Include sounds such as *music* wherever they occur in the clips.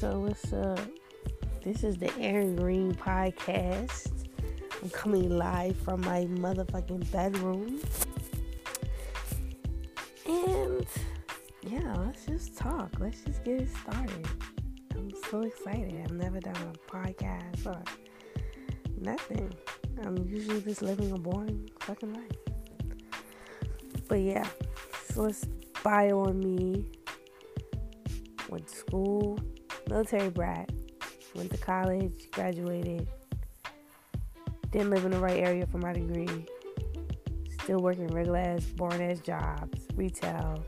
So what's up? This is the Aaron Green podcast. I'm coming live from my motherfucking bedroom. And yeah, let's just talk. Let's just get it started. I'm so excited. I've never done a podcast or nothing. I'm usually just living a boring fucking life. But yeah, so let's bio on me. Went to school, military brat. Went to college, graduated. Didn't live in the right area for my degree. Still working regular ass, boring ass jobs, retail.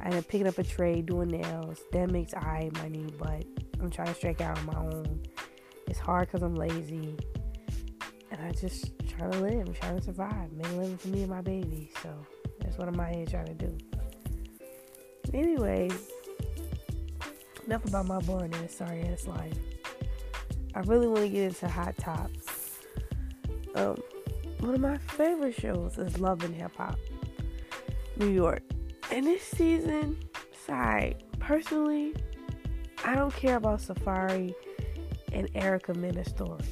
I ended up picking up a trade, doing nails. That makes I money, but I'm trying to strike out on my own. It's hard because I'm lazy. And I just try to live, I'm trying to survive, make a living for me and my baby. So that's what I'm out here trying to do. Anyway, enough about my boring ass, sorry ass life. I really want to get into hot tops. Um, one of my favorite shows is Love and Hip Hop, New York. And this season, side, personally, I don't care about Safaree and Erica Mena story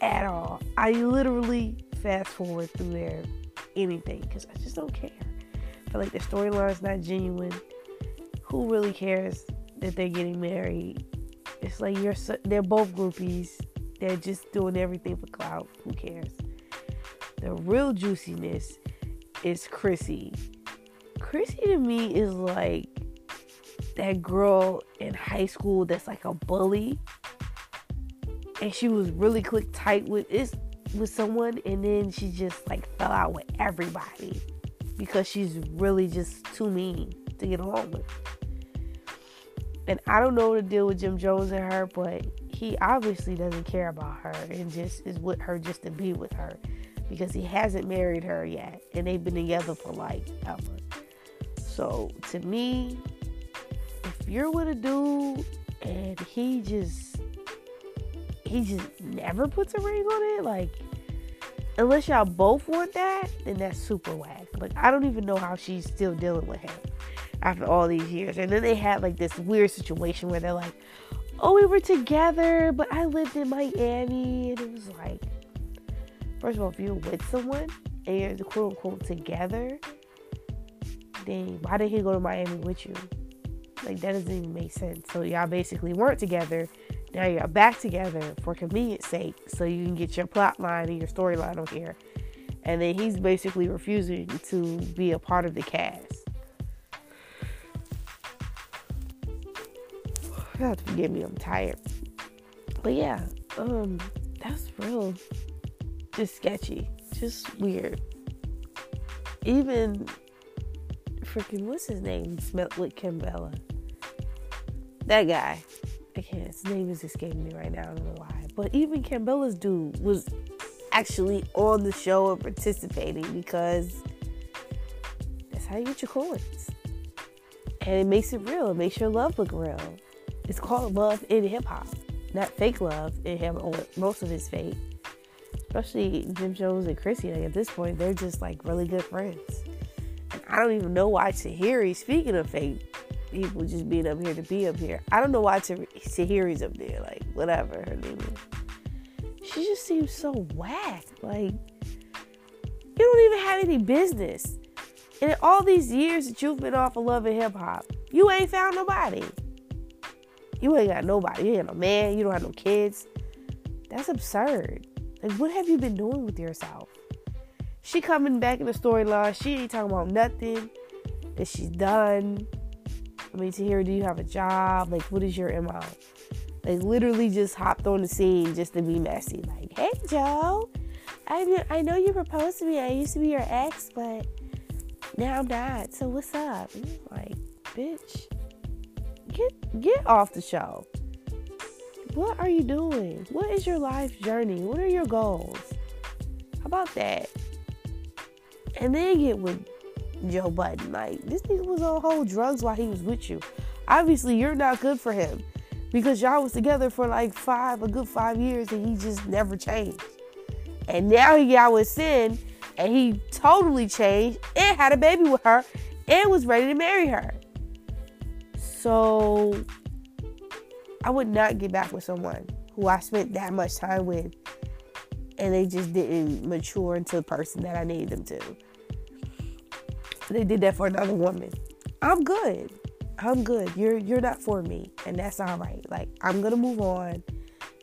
at all. I literally fast forward through their anything because I just don't care. I feel like the storyline is not genuine. Who really cares that they're getting married? It's like you're they're both groupies. They're just doing everything for clout. Who cares? The real juiciness is Chrissy. Chrissy to me is like that girl in high school that's like a bully. And she was really click tight with with someone and then she just like fell out with everybody because she's really just too mean to get along with. And I don't know to deal with Jim Jones and her, but he obviously doesn't care about her and just is with her just to be with her because he hasn't married her yet and they've been together for like ever. So to me, if you're with a dude and he just he just never puts a ring on it, like unless y'all both want that, then that's super whack. Like I don't even know how she's still dealing with him after all these years. And then they had like this weird situation where they're like, oh, we were together, but I lived in Miami. And it was like, first of all, if you're with someone and you're quote unquote together, then why did he go to Miami with you? Like, that doesn't even make sense. So, y'all basically weren't together. Now you're back together for convenience sake so you can get your plot line and your storyline on here. And then he's basically refusing to be a part of the cast. *sighs* You have to forgive me, I'm tired. But yeah, um, that's real just sketchy. Just weird. Even freaking what's his name? Smelt with Kimbella. That guy. I can't his name is escaping me right now, I don't know why. But even Kimbella's dude was actually on the show and participating because that's how you get your coins. And it makes it real. It makes your love look real. It's called love in hip hop, not fake love in him. Most of it's fake. Especially Jim Jones and Chrissy. Like at this point, they're just like really good friends. And I don't even know why Tahiry, speaking of fake people just being up here to be up here, I don't know why Tahiry's up there. Like whatever her name is. She just seems so whack. Like you don't even have any business. And in all these years that you've been off of love and hip hop, you ain't found nobody. You ain't got nobody. You ain't no man. You don't have no kids. That's absurd. Like, what have you been doing with yourself? She coming back in the storyline. She ain't talking about nothing that she's done. I mean, Tahiry, do you have a job? Like, what is your MO? Like, literally just hopped on the scene just to be messy. Like, hey, Joe, I, I know you proposed to me. I used to be your ex, but now I'm not. So, what's up? like, bitch get get off the show. What are you doing? What is your life journey? What are your goals? How about that? And then get with Joe Budden. Like this nigga was on whole drugs while he was with you. Obviously, you're not good for him because y'all was together for like five, a good five years, and he just never changed. And now he got with Cyn, and he totally changed and had a baby with her, and was ready to marry her. So I would not get back with someone who I spent that much time with and they just didn't mature into the person that I needed them to. They did that for another woman. I'm good. I'm good. You're you're not for me, and that's all right. Like I'm gonna move on.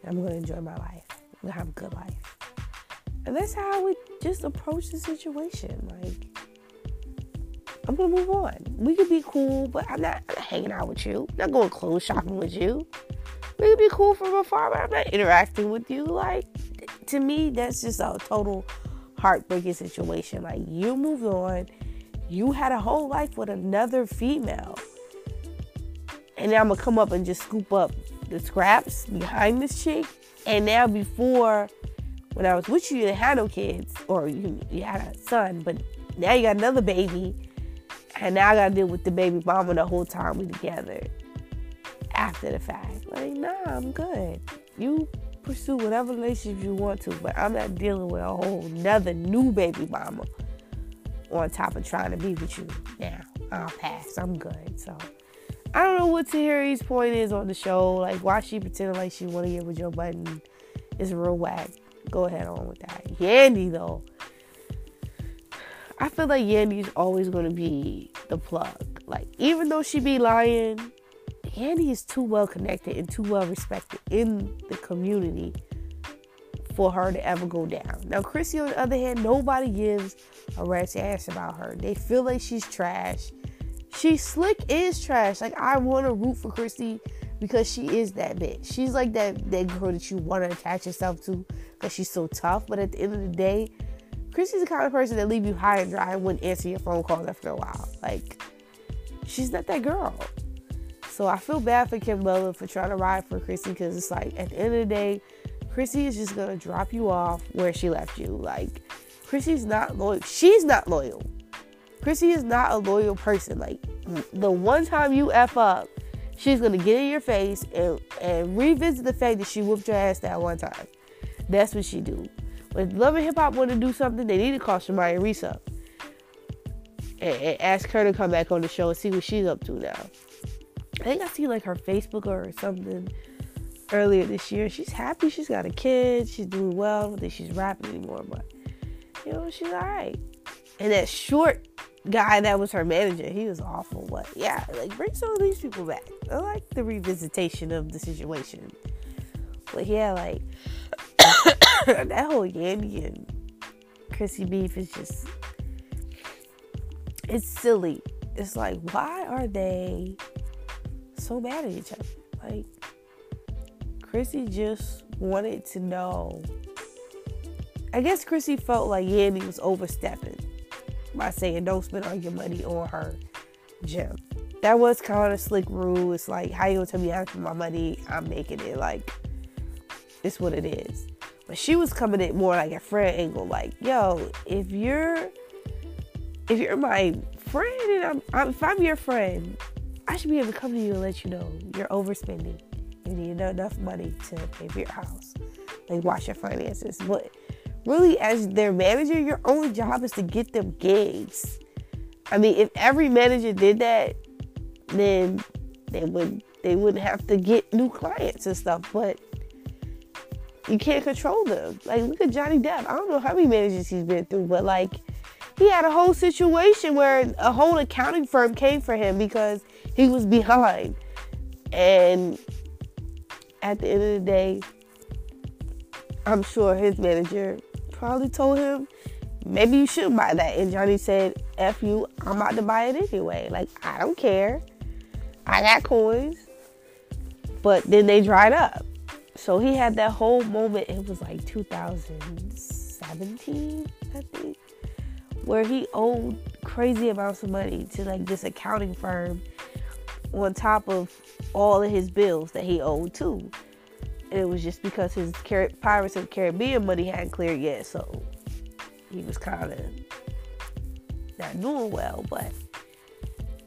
I'm gonna enjoy my life. I'm gonna have a good life, and that's how would just approach the situation. Like I'm gonna move on. We could be cool, but I'm not, I'm not hanging out with you. I'm not going clothes shopping with you. We could be cool from afar, but I'm not interacting with you. Like to me, that's just a total heartbreaking situation. Like you moved on. You had a whole life with another female and now I'm gonna come up and just scoop up the scraps behind this chick. And now before, when I was with you, you didn't have no kids, or you, you had a son, but now you got another baby, and now I gotta deal with the baby mama the whole time we together. After the fact, like nah, I'm good. You pursue whatever relationship you want to, but I'm not dealing with a whole another new baby mama on top of trying to be with you. Now I'll pass. I'm good. So. I don't know what Tahiry's point is on the show. Like, why she pretending like she want to get with Joe Budden is real whack. Go ahead on with that. Yandy, though. I feel like Yandy's always going to be the plug. Like, even though she be lying, Yandy is too well connected and too well respected in the community for her to ever go down. Now, Chrissy, on the other hand, nobody gives a rat's ass about her. They feel like she's trash she slick is trash. Like I want to root for Chrissy because she is that bitch. She's like that that girl that you want to attach yourself to because she's so tough. But at the end of the day, Chrissy's the kind of person that leave you high and dry and wouldn't answer your phone calls after a while. Like she's not that girl. So I feel bad for Kimbella for trying to ride for Chrissy because it's like at the end of the day, Chrissy is just gonna drop you off where she left you. Like Chrissy's not loyal. She's not loyal. Chrissy is not a loyal person. Like the one time you f up, she's gonna get in your face and, and revisit the fact that she whooped your ass that one time. That's what she do. When Love and Hip Hop want to do something, they need to call Somaya Reece up and, and, ask her to come back on the show and see what she's up to now. I think I see like her Facebook or something earlier this year. She's happy. She's got a kid. She's doing well. I don't think she's rapping anymore, but you know she's all right. And that short guy that was her manager, he was awful. But yeah, like bring some of these people back. I like the revisitation of the situation. But yeah, like *coughs* that whole Yandy and Chrissy beef is just it's silly. It's like why are they so mad at each other? Like Chrissy just wanted to know. I guess Chrissy felt like Yandy was overstepping by saying don't spend all your money on her gym. That was kind of a slick rule. It's like, how you gonna tell me how to my money? I'm making it. Like, it's what it is. But she was coming in more like a friend angle. Like, yo, if you're if you're my friend and I'm, I'm if I'm your friend, I should be able to come to you and let you know you're overspending. You need enough money to pay for your house. Like, watch your finances. But really as their manager, your only job is to get them gigs. I mean, if every manager did that, then they would they wouldn't have to get new clients and stuff. But you can't control them. Like look at Johnny Depp. I don't know how many managers he's been through, but like he had a whole situation where a whole accounting firm came for him because he was behind. And at the end of the day, I'm sure his manager probably told him, maybe you should buy that. And Johnny said, F you, I'm about to buy it anyway. Like, I don't care. I got coins. But then they dried up. So he had that whole moment, it was like 2017, I think, where he owed crazy amounts of money to like this accounting firm on top of all of his bills that he owed too it was just because his Car- Pirates of the Caribbean money hadn't cleared yet, so he was kind of not doing well. But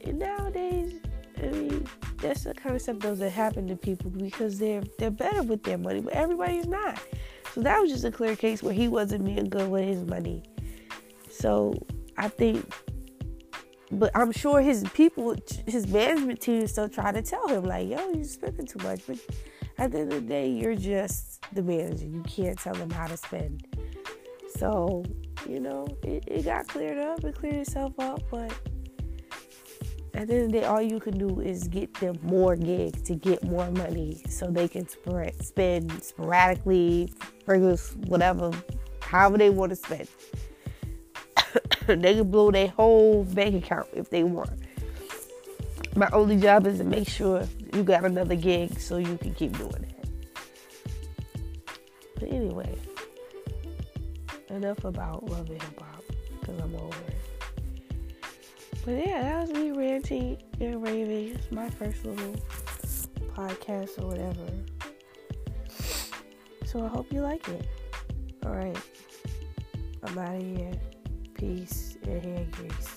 nowadays, I mean, that's the kind of stuff doesn't happen to people because they're they're better with their money, but everybody's not. So that was just a clear case where he wasn't being good with his money. So I think, but I'm sure his people, his management team, still try to tell him like, "Yo, you're spending too much," but at the end of the day, you're just the manager. You can't tell them how to spend. So, you know, it, it got cleared up. It cleared itself up, but at the end of the day, all you can do is get them more gigs to get more money so they can spend sporadically, regulars, whatever, however they want to spend. *laughs* they can blow their whole bank account if they want. My only job is to make sure you got another gig so you can keep doing it. But anyway, enough about love and hip hop because I'm over it. But yeah, that was me ranting and raving. It's my first little podcast or whatever. So I hope you like it. Alright. I'm out of here. Peace and hand grease.